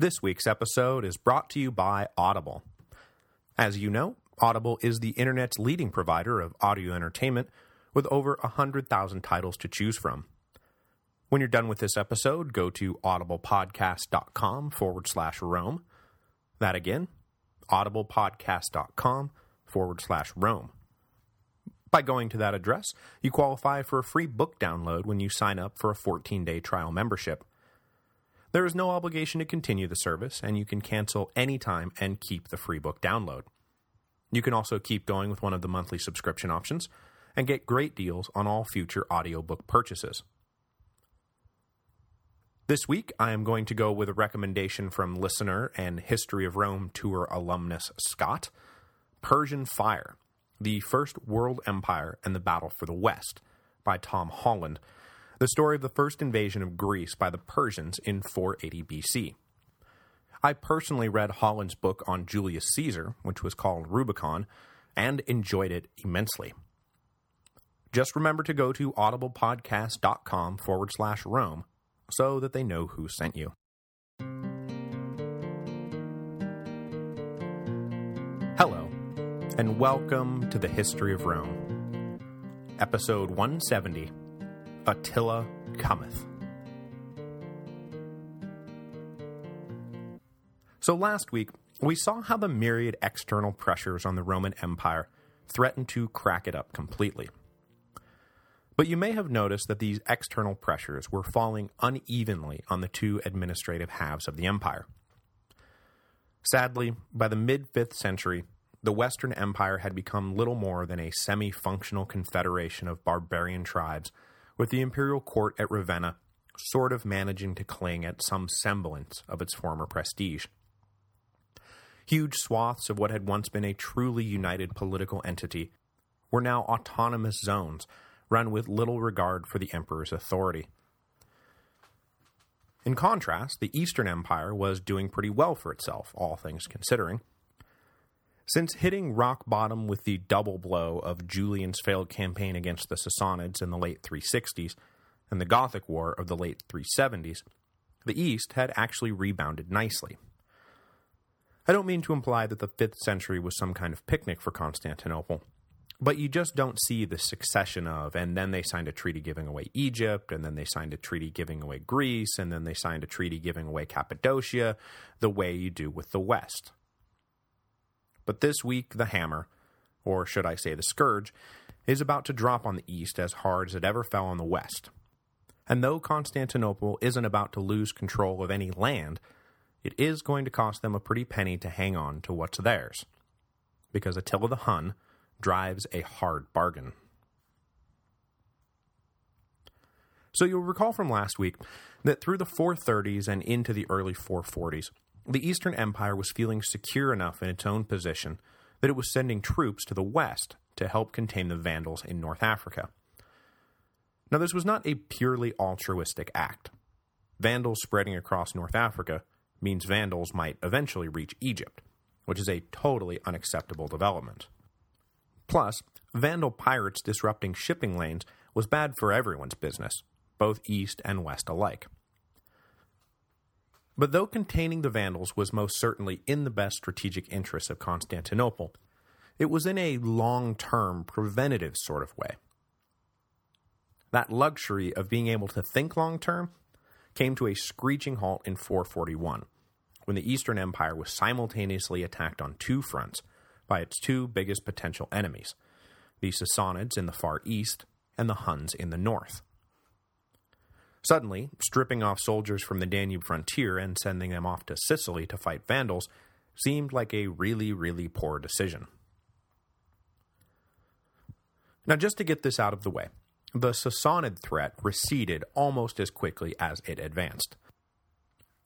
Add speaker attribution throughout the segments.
Speaker 1: This week's episode is brought to you by Audible. As you know, Audible is the internet's leading provider of audio entertainment with over 100,000 titles to choose from. When you're done with this episode, go to audiblepodcast.com forward slash Rome. That again, audiblepodcast.com forward slash Rome. By going to that address, you qualify for a free book download when you sign up for a 14-day trial membership. There is no obligation to continue the service, and you can cancel anytime and keep the free book download. You can also keep going with one of the monthly subscription options, and get great deals on all future audiobook purchases. This week, I am going to go with a recommendation from listener and History of Rome tour alumnus Scott, Persian Fire, The First World Empire and the Battle for the West, by Tom Holland, the story of the first invasion of Greece by the Persians in 480 BC. I personally read Holland's book on Julius Caesar, which was called Rubicon, and enjoyed it immensely. Just remember to go to audiblepodcast.com forward slash Rome so that they know who sent you. Hello, and welcome to the History of Rome. Episode 170, Attila Cometh. So last week, we saw how the myriad external pressures on the Roman Empire threatened to crack it up completely. But you may have noticed that these external pressures were falling unevenly on the two administrative halves of the empire. Sadly, by the mid-5th century, the Western Empire had become little more than a semi-functional confederation of barbarian tribes, with the imperial court at Ravenna sort of managing to cling at some semblance of its former prestige. Huge swaths of what had once been a truly united political entity were now autonomous zones run with little regard for the emperor's authority. In contrast, the Eastern Empire was doing pretty well for itself, all things considering. Since hitting rock bottom with the double blow of Julian's failed campaign against the Sassanids in the late 360s and the Gothic War of the late 370s, the East had actually rebounded nicely. I don't mean to imply that the 5th century was some kind of picnic for Constantinople, but you just don't see the succession of, and then they signed a treaty giving away Egypt, and then they signed a treaty giving away Greece, and then they signed a treaty giving away Cappadocia, the way you do with the West. But this week, the hammer, or should I say the scourge, is about to drop on the East as hard as it ever fell on the West. And though Constantinople isn't about to lose control of any land, it is going to cost them a pretty penny to hang on to what's theirs. Because Attila the Hun, drives a hard bargain. So you'll recall from last week that through the 430s and into the early 440s, the Eastern Empire was feeling secure enough in its own position that it was sending troops to the west to help contain the Vandals in North Africa. Now this was not a purely altruistic act. Vandals spreading across North Africa means Vandals might eventually reach Egypt, which is a totally unacceptable development. Plus, Vandal pirates disrupting shipping lanes was bad for everyone's business, both east and west alike. But though containing the Vandals was most certainly in the best strategic interests of Constantinople, it was in a long-term, preventative sort of way. That luxury of being able to think long-term came to a screeching halt in 441, when the Eastern Empire was simultaneously attacked on two fronts by its two biggest potential enemies, the Sassanids in the far east and the Huns in the north. Suddenly, stripping off soldiers from the Danube frontier and sending them off to Sicily to fight Vandals seemed like a really, really poor decision. Now just to get this out of the way, the Sassanid threat receded almost as quickly as it advanced.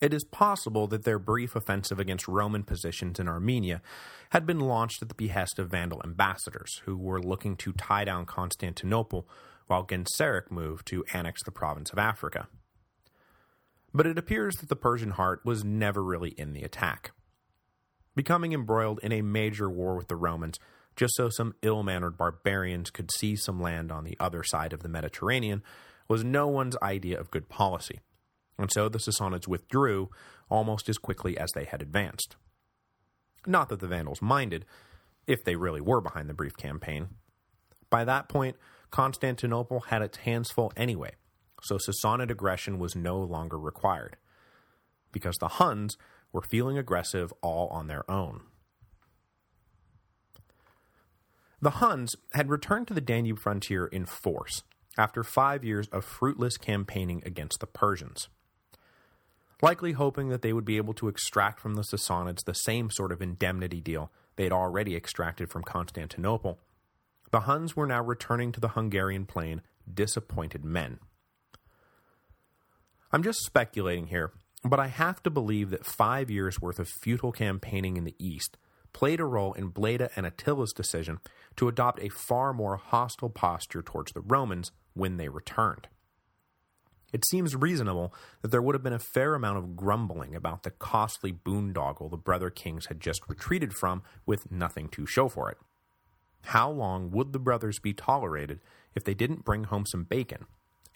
Speaker 1: It is possible that their brief offensive against Roman positions in Armenia had been launched at the behest of Vandal ambassadors, who were looking to tie down Constantinople while Genseric moved to annex the province of Africa. But it appears that the Persian heart was never really in the attack. Becoming embroiled in a major war with the Romans just so some ill-mannered barbarians could see some land on the other side of the Mediterranean was no one's idea of good policy and so the Sassanids withdrew, almost as quickly as they had advanced. Not that the Vandals minded, if they really were behind the brief campaign. By that point, Constantinople had its hands full anyway, so Sassanid aggression was no longer required, because the Huns were feeling aggressive all on their own. The Huns had returned to the Danube frontier in force, after five years of fruitless campaigning against the Persians. Likely hoping that they would be able to extract from the Sassanids the same sort of indemnity deal they had already extracted from Constantinople, the Huns were now returning to the Hungarian plain disappointed men. I'm just speculating here, but I have to believe that five years' worth of futile campaigning in the east played a role in Bleda and Attila's decision to adopt a far more hostile posture towards the Romans when they returned. It seems reasonable that there would have been a fair amount of grumbling about the costly boondoggle the Brother Kings had just retreated from with nothing to show for it. How long would the brothers be tolerated if they didn't bring home some bacon?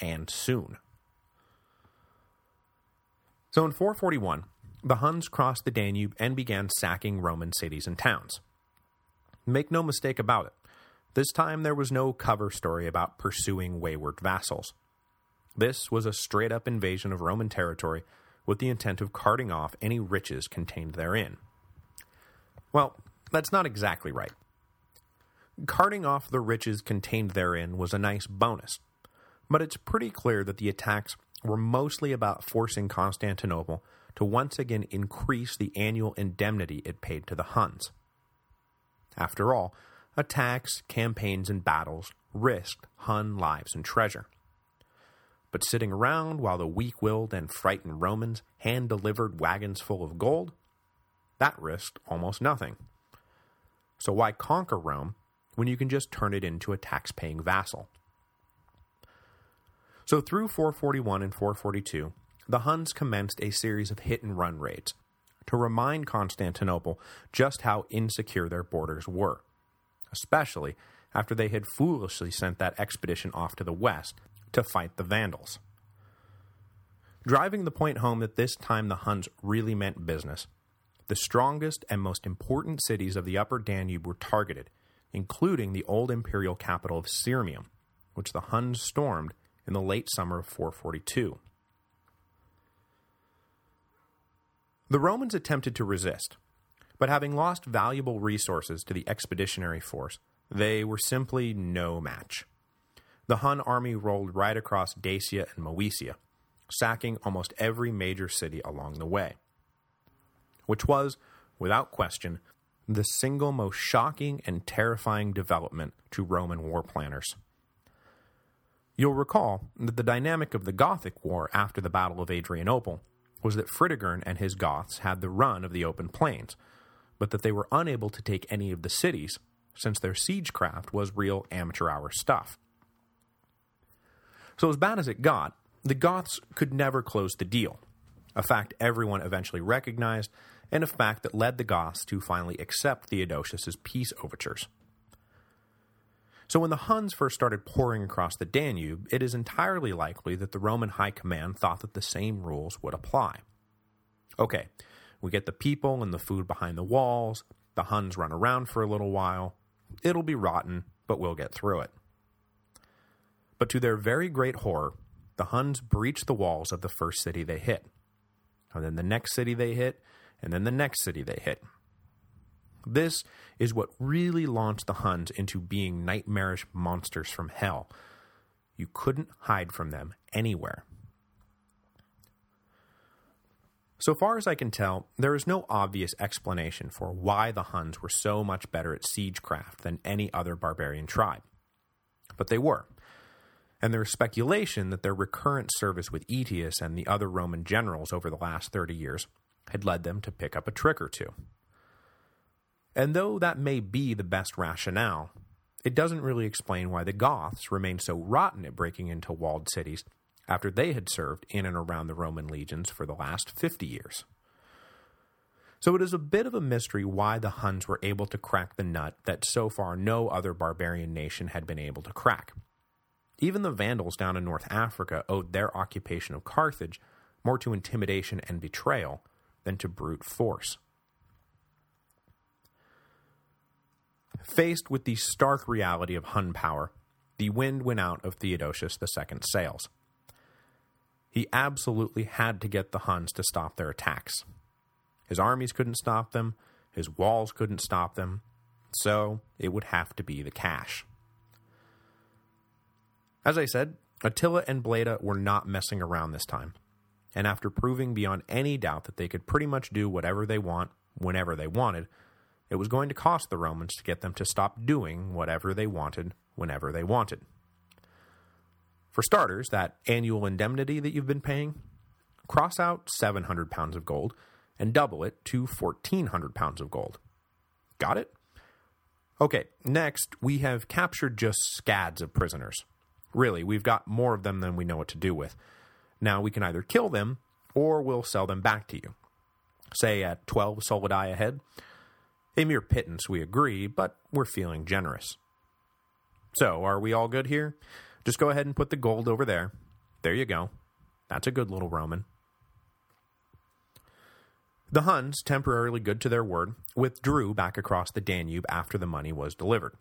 Speaker 1: And soon. So in 441, the Huns crossed the Danube and began sacking Roman cities and towns. Make no mistake about it, this time there was no cover story about pursuing wayward vassals. This was a straight-up invasion of Roman territory with the intent of carting off any riches contained therein. Well, that's not exactly right. Carting off the riches contained therein was a nice bonus, but it's pretty clear that the attacks were mostly about forcing Constantinople to once again increase the annual indemnity it paid to the Huns. After all, attacks, campaigns, and battles risked Hun lives and treasure. But sitting around while the weak-willed and frightened Romans hand-delivered wagons full of gold, that risked almost nothing. So why conquer Rome when you can just turn it into a tax-paying vassal? So through 441 and 442, the Huns commenced a series of hit-and-run raids to remind Constantinople just how insecure their borders were, especially after they had foolishly sent that expedition off to the west to fight the Vandals. Driving the point home that this time the Huns really meant business, the strongest and most important cities of the upper Danube were targeted, including the old imperial capital of Sirmium, which the Huns stormed in the late summer of 442. The Romans attempted to resist, but having lost valuable resources to the expeditionary force, they were simply no match. The Hun army rolled right across Dacia and Moesia, sacking almost every major city along the way, which was, without question, the single most shocking and terrifying development to Roman war planners. You'll recall that the dynamic of the Gothic War after the Battle of Adrianople was that Fritigern and his Goths had the run of the open plains, but that they were unable to take any of the cities, since their siegecraft was real amateur-hour stuff. So as bad as it got, the Goths could never close the deal, a fact everyone eventually recognized, and a fact that led the Goths to finally accept Theodosius's peace overtures. So when the Huns first started pouring across the Danube, it is entirely likely that the Roman high command thought that the same rules would apply. Okay, we get the people and the food behind the walls, the Huns run around for a little while, it'll be rotten, but we'll get through it. But to their very great horror, the Huns breached the walls of the first city they hit. And then the next city they hit, and then the next city they hit. This is what really launched the Huns into being nightmarish monsters from hell. You couldn't hide from them anywhere. So far as I can tell, there is no obvious explanation for why the Huns were so much better at siegecraft than any other barbarian tribe. But they were. And there is speculation that their recurrent service with Aetius and the other Roman generals over the last 30 years had led them to pick up a trick or two. And though that may be the best rationale, it doesn't really explain why the Goths remained so rotten at breaking into walled cities after they had served in and around the Roman legions for the last 50 years. So it is a bit of a mystery why the Huns were able to crack the nut that so far no other barbarian nation had been able to crack. Even the Vandals down in North Africa owed their occupation of Carthage more to intimidation and betrayal than to brute force. Faced with the stark reality of Hun power, the wind went out of Theodosius II's sails. He absolutely had to get the Huns to stop their attacks. His armies couldn't stop them, his walls couldn't stop them, so it would have to be the cash. As I said, Attila and Bleda were not messing around this time, and after proving beyond any doubt that they could pretty much do whatever they want, whenever they wanted, it was going to cost the Romans to get them to stop doing whatever they wanted, whenever they wanted. For starters, that annual indemnity that you've been paying, cross out 700 pounds of gold and double it to 1,400 pounds of gold. Got it? Okay, next, we have captured just scads of prisoners. Really, we've got more of them than we know what to do with. Now, we can either kill them, or we'll sell them back to you. Say at 12 solidi a head. A mere pittance, we agree, but we're feeling generous. So, are we all good here? Just go ahead and put the gold over there. There you go. That's a good little Roman. The Huns, temporarily good to their word, withdrew back across the Danube after the money was delivered.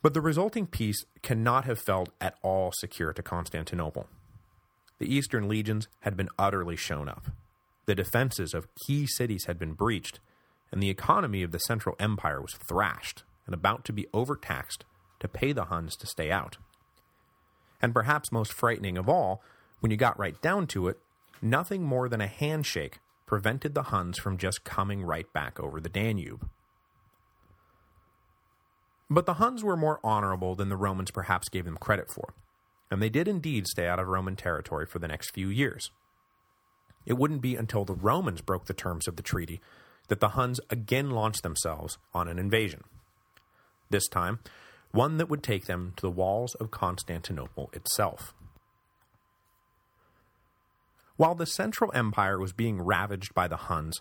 Speaker 1: But the resulting peace cannot have felt at all secure to Constantinople. The eastern legions had been utterly shown up. The defenses of key cities had been breached, and the economy of the Central Empire was thrashed and about to be overtaxed to pay the Huns to stay out. And perhaps most frightening of all, when you got right down to it, nothing more than a handshake prevented the Huns from just coming right back over the Danube. But the Huns were more honorable than the Romans perhaps gave them credit for, and they did indeed stay out of Roman territory for the next few years. It wouldn't be until the Romans broke the terms of the treaty that the Huns again launched themselves on an invasion. This time, one that would take them to the walls of Constantinople itself. While the Central Empire was being ravaged by the Huns,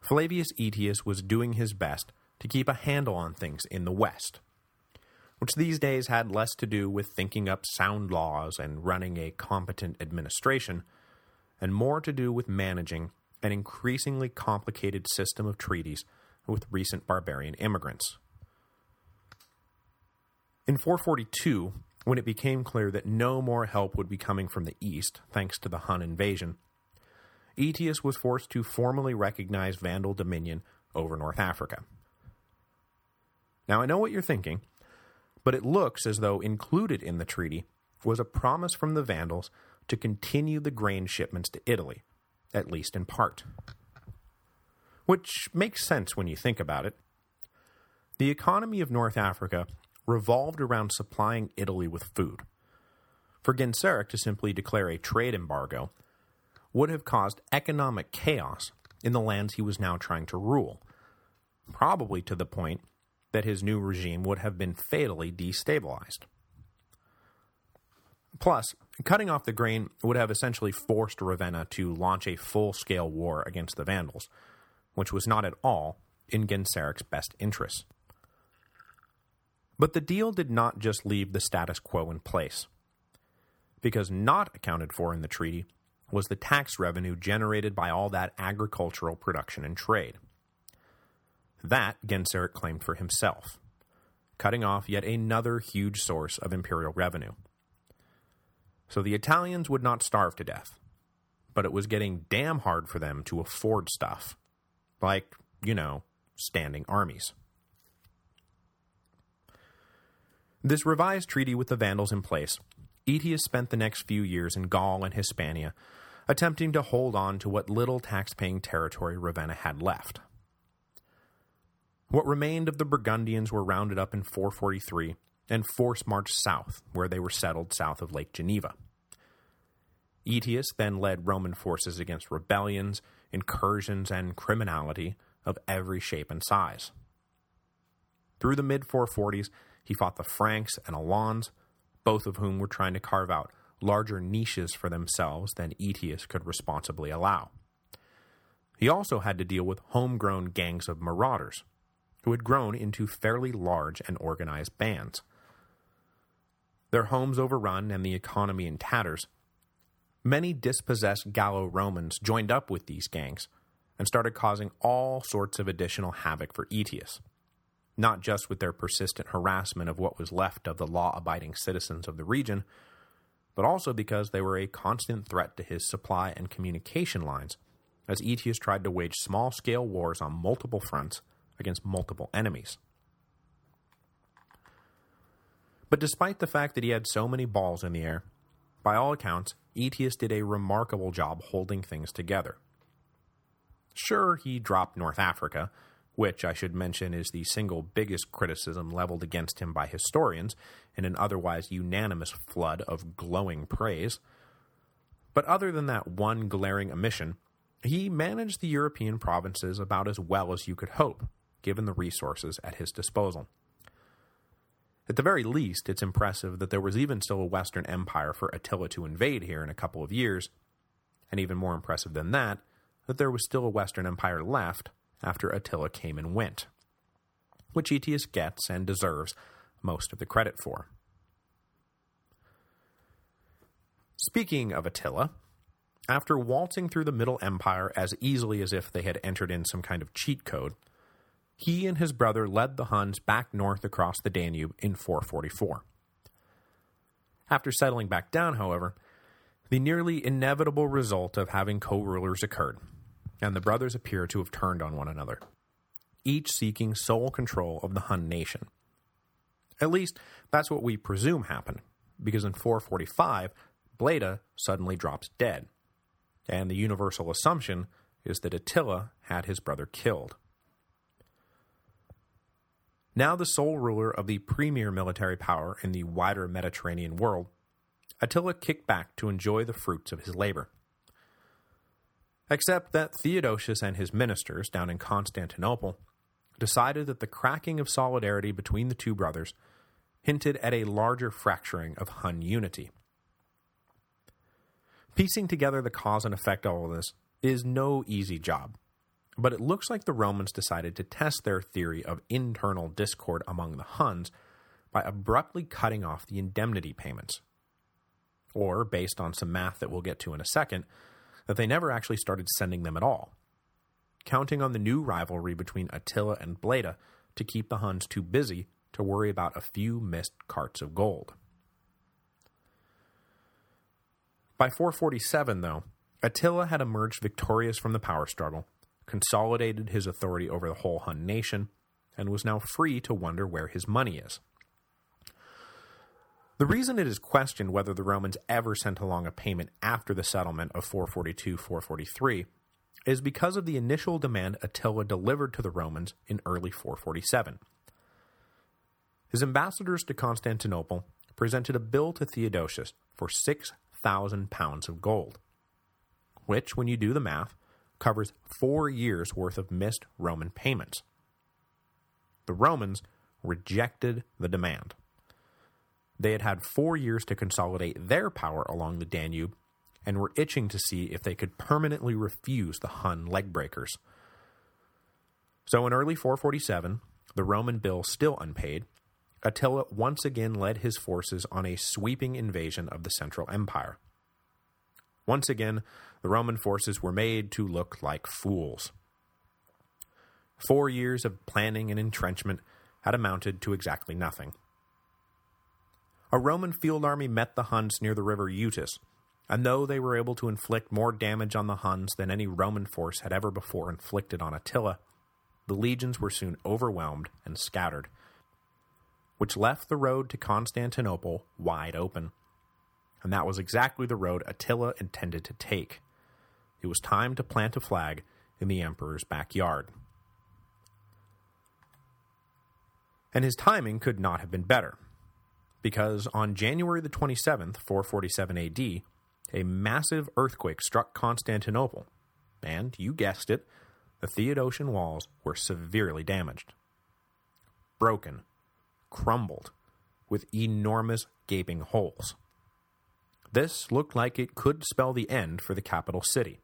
Speaker 1: Flavius Aetius was doing his best to keep a handle on things in the West which these days had less to do with thinking up sound laws and running a competent administration, and more to do with managing an increasingly complicated system of treaties with recent barbarian immigrants. In 442, when it became clear that no more help would be coming from the east thanks to the Hun invasion, Aetius was forced to formally recognize Vandal dominion over North Africa. Now I know what you're thinking, but it looks as though included in the treaty was a promise from the Vandals to continue the grain shipments to Italy, at least in part. Which makes sense when you think about it. The economy of North Africa revolved around supplying Italy with food. For Genseric to simply declare a trade embargo would have caused economic chaos in the lands he was now trying to rule, probably to the point that his new regime would have been fatally destabilized. Plus, cutting off the grain would have essentially forced Ravenna to launch a full-scale war against the Vandals, which was not at all in Genseric's best interests. But the deal did not just leave the status quo in place, because not accounted for in the treaty was the tax revenue generated by all that agricultural production and trade. That Genseric claimed for himself, cutting off yet another huge source of imperial revenue. So the Italians would not starve to death, but it was getting damn hard for them to afford stuff, like, you know, standing armies. This revised treaty with the Vandals in place, Aetius spent the next few years in Gaul and Hispania, attempting to hold on to what little tax-paying territory Ravenna had left. What remained of the Burgundians were rounded up in 443 and force marched south, where they were settled south of Lake Geneva. Aetius then led Roman forces against rebellions, incursions, and criminality of every shape and size. Through the mid-440s, he fought the Franks and Alans, both of whom were trying to carve out larger niches for themselves than Aetius could responsibly allow. He also had to deal with homegrown gangs of marauders, who had grown into fairly large and organized bands. Their homes overrun and the economy in tatters, Many dispossessed Gallo-Romans joined up with these gangs, and started causing all sorts of additional havoc for Aetius, not just with their persistent harassment of what was left of the law-abiding citizens of the region, but also because they were a constant threat to his supply and communication lines, as Aetius tried to wage small-scale wars on multiple fronts against multiple enemies. But despite the fact that he had so many balls in the air, by all accounts, Aetius did a remarkable job holding things together. Sure, he dropped North Africa, which I should mention is the single biggest criticism leveled against him by historians in an otherwise unanimous flood of glowing praise. But other than that one glaring omission, he managed the European provinces about as well as you could hope, given the resources at his disposal. At the very least, it's impressive that there was even still a Western Empire for Attila to invade here in a couple of years, and even more impressive than that, that there was still a Western Empire left after Attila came and went, which Aetius gets and deserves most of the credit for. Speaking of Attila, after waltzing through the Middle Empire as easily as if they had entered in some kind of cheat code, he and his brother led the Huns back north across the Danube in 444. After settling back down, however, the nearly inevitable result of having co-rulers occurred, and the brothers appear to have turned on one another, each seeking sole control of the Hun nation. At least, that's what we presume happened, because in 445, Bleda suddenly drops dead, and the universal assumption is that Attila had his brother killed. Now the sole ruler of the premier military power in the wider Mediterranean world, Attila kicked back to enjoy the fruits of his labor except that Theodosius and his ministers down in Constantinople decided that the cracking of solidarity between the two brothers hinted at a larger fracturing of Hun unity. Piecing together the cause and effect of all this is no easy job, but it looks like the Romans decided to test their theory of internal discord among the Huns by abruptly cutting off the indemnity payments. Or, based on some math that we'll get to in a second, that they never actually started sending them at all, counting on the new rivalry between Attila and Bleda to keep the Huns too busy to worry about a few missed carts of gold. By 447, though, Attila had emerged victorious from the power struggle, consolidated his authority over the whole Hun nation, and was now free to wonder where his money is. The reason it is questioned whether the Romans ever sent along a payment after the settlement of 442-443 is because of the initial demand Attila delivered to the Romans in early 447. His ambassadors to Constantinople presented a bill to Theodosius for 6,000 pounds of gold, which, when you do the math, covers four years' worth of missed Roman payments. The Romans rejected the demand. They had had four years to consolidate their power along the Danube, and were itching to see if they could permanently refuse the Hun leg breakers. So in early 447, the Roman bill still unpaid, Attila once again led his forces on a sweeping invasion of the Central Empire. Once again, the Roman forces were made to look like fools. Four years of planning and entrenchment had amounted to exactly nothing a Roman field army met the Huns near the river Eutus, and though they were able to inflict more damage on the Huns than any Roman force had ever before inflicted on Attila, the legions were soon overwhelmed and scattered, which left the road to Constantinople wide open. And that was exactly the road Attila intended to take. It was time to plant a flag in the emperor's backyard. And his timing could not have been better because on January the 27th, 447 AD, a massive earthquake struck Constantinople, and, you guessed it, the Theodosian walls were severely damaged. Broken, crumbled, with enormous gaping holes. This looked like it could spell the end for the capital city.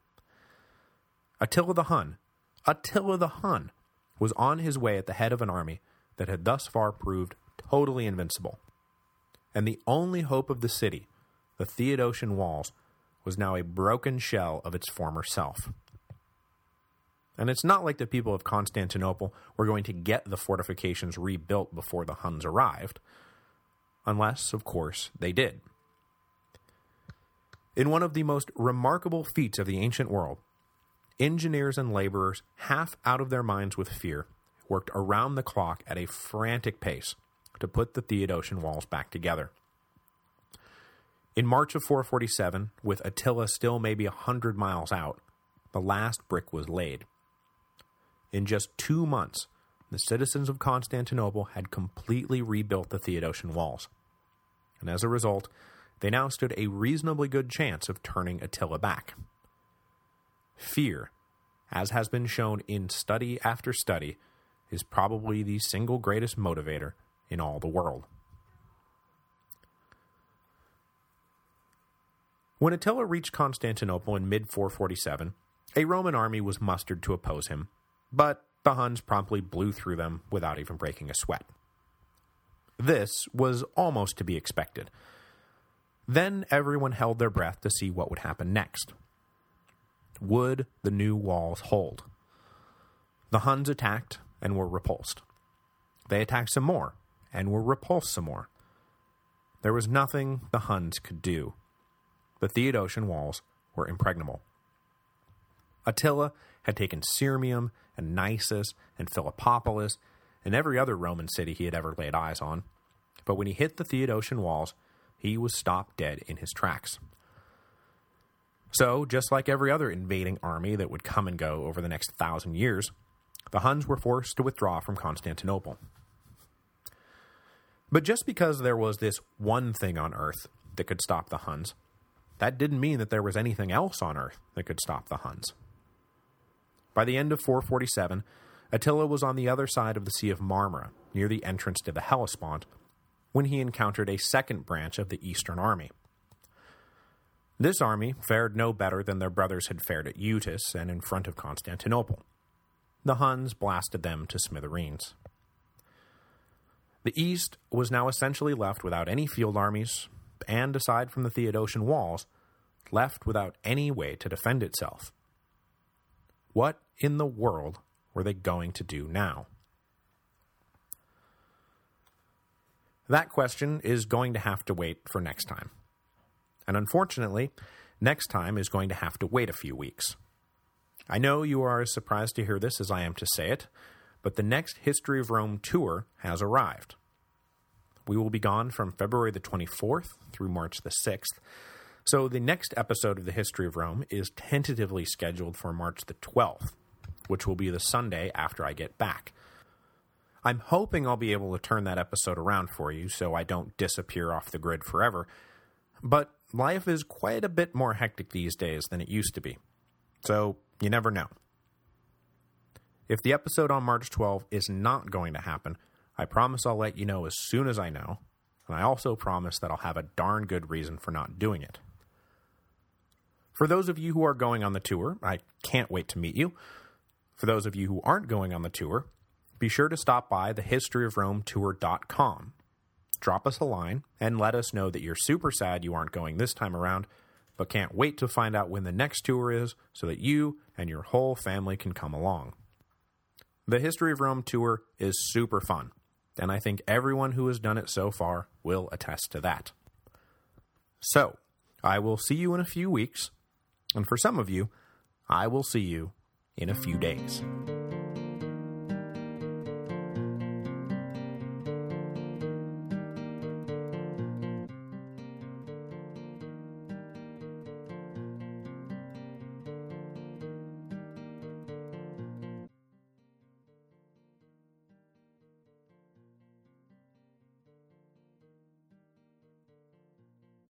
Speaker 1: Attila the Hun, Attila the Hun, was on his way at the head of an army that had thus far proved totally invincible and the only hope of the city, the Theodosian walls, was now a broken shell of its former self. And it's not like the people of Constantinople were going to get the fortifications rebuilt before the Huns arrived, unless, of course, they did. In one of the most remarkable feats of the ancient world, engineers and laborers, half out of their minds with fear, worked around the clock at a frantic pace to put the Theodosian walls back together. In March of 447, with Attila still maybe a hundred miles out, the last brick was laid. In just two months, the citizens of Constantinople had completely rebuilt the Theodosian walls. And as a result, they now stood a reasonably good chance of turning Attila back. Fear, as has been shown in study after study, is probably the single greatest motivator in all the world. When Attila reached Constantinople in mid-447, a Roman army was mustered to oppose him, but the Huns promptly blew through them without even breaking a sweat. This was almost to be expected. Then everyone held their breath to see what would happen next. Would the new walls hold? The Huns attacked and were repulsed. They attacked some more and were repulsed some more. There was nothing the Huns could do. The Theodosian walls were impregnable. Attila had taken Sirmium and Naissus and Philippopolis and every other Roman city he had ever laid eyes on, but when he hit the Theodosian walls, he was stopped dead in his tracks. So, just like every other invading army that would come and go over the next thousand years, the Huns were forced to withdraw from Constantinople. But just because there was this one thing on Earth that could stop the Huns, that didn't mean that there was anything else on Earth that could stop the Huns. By the end of 447, Attila was on the other side of the Sea of Marmara, near the entrance to the Hellespont, when he encountered a second branch of the Eastern Army. This army fared no better than their brothers had fared at Eutus and in front of Constantinople. The Huns blasted them to smithereens. The East was now essentially left without any field armies, and aside from the Theodosian walls, left without any way to defend itself. What in the world were they going to do now? That question is going to have to wait for next time. And unfortunately, next time is going to have to wait a few weeks. I know you are as surprised to hear this as I am to say it, but the next History of Rome tour has arrived. We will be gone from February the 24th through March the 6th, so the next episode of the History of Rome is tentatively scheduled for March the 12th, which will be the Sunday after I get back. I'm hoping I'll be able to turn that episode around for you so I don't disappear off the grid forever, but life is quite a bit more hectic these days than it used to be, so you never know. If the episode on March 12 is not going to happen, I promise I'll let you know as soon as I know, and I also promise that I'll have a darn good reason for not doing it. For those of you who are going on the tour, I can't wait to meet you. For those of you who aren't going on the tour, be sure to stop by thehistoryofrometour.com. Drop us a line and let us know that you're super sad you aren't going this time around, but can't wait to find out when the next tour is so that you and your whole family can come along. The History of Rome tour is super fun, and I think everyone who has done it so far will attest to that. So, I will see you in a few weeks, and for some of you, I will see you in a few days.